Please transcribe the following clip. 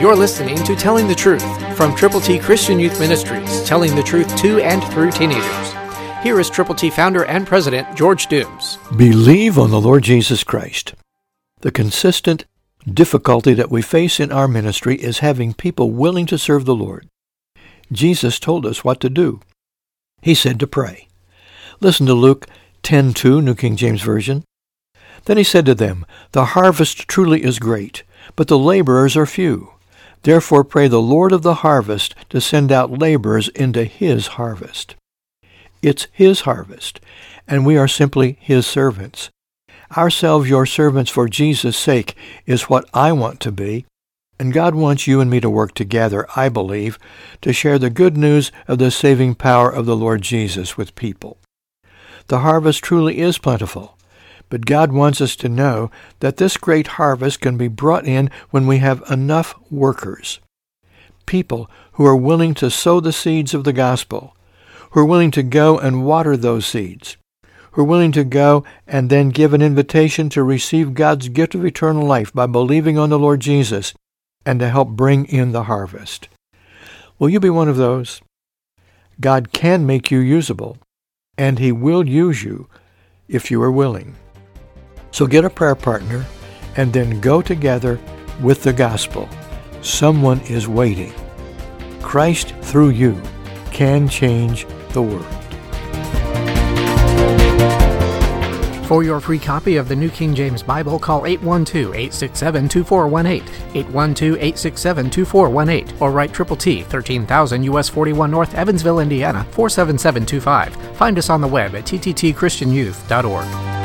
You're listening to Telling the Truth from Triple T Christian Youth Ministries, telling the truth to and through teenagers. Here is Triple T founder and president George Dooms. Believe on the Lord Jesus Christ. The consistent difficulty that we face in our ministry is having people willing to serve the Lord. Jesus told us what to do. He said to pray. Listen to Luke 10:2, New King James Version. Then he said to them, The harvest truly is great, but the laborers are few. Therefore pray the Lord of the harvest to send out laborers into his harvest. It's his harvest, and we are simply his servants. Ourselves your servants for Jesus' sake is what I want to be, and God wants you and me to work together, I believe, to share the good news of the saving power of the Lord Jesus with people. The harvest truly is plentiful, but God wants us to know that this great harvest can be brought in when we have enough workers, people who are willing to sow the seeds of the gospel, who are willing to go and water those seeds, who are willing to go and then give an invitation to receive God's gift of eternal life by believing on the Lord Jesus and to help bring in the harvest. Will you be one of those? God can make you usable, and he will use you if you are willing. So get a prayer partner and then go together with the gospel. Someone is waiting. Christ through you can change the world. For your free copy of the New King James Bible, call 812-867-2418, 812-867-2418, or write Triple T, 13,000 US 41 North, Evansville, Indiana, 47725. Find us on the web at tttchristianyouth.org.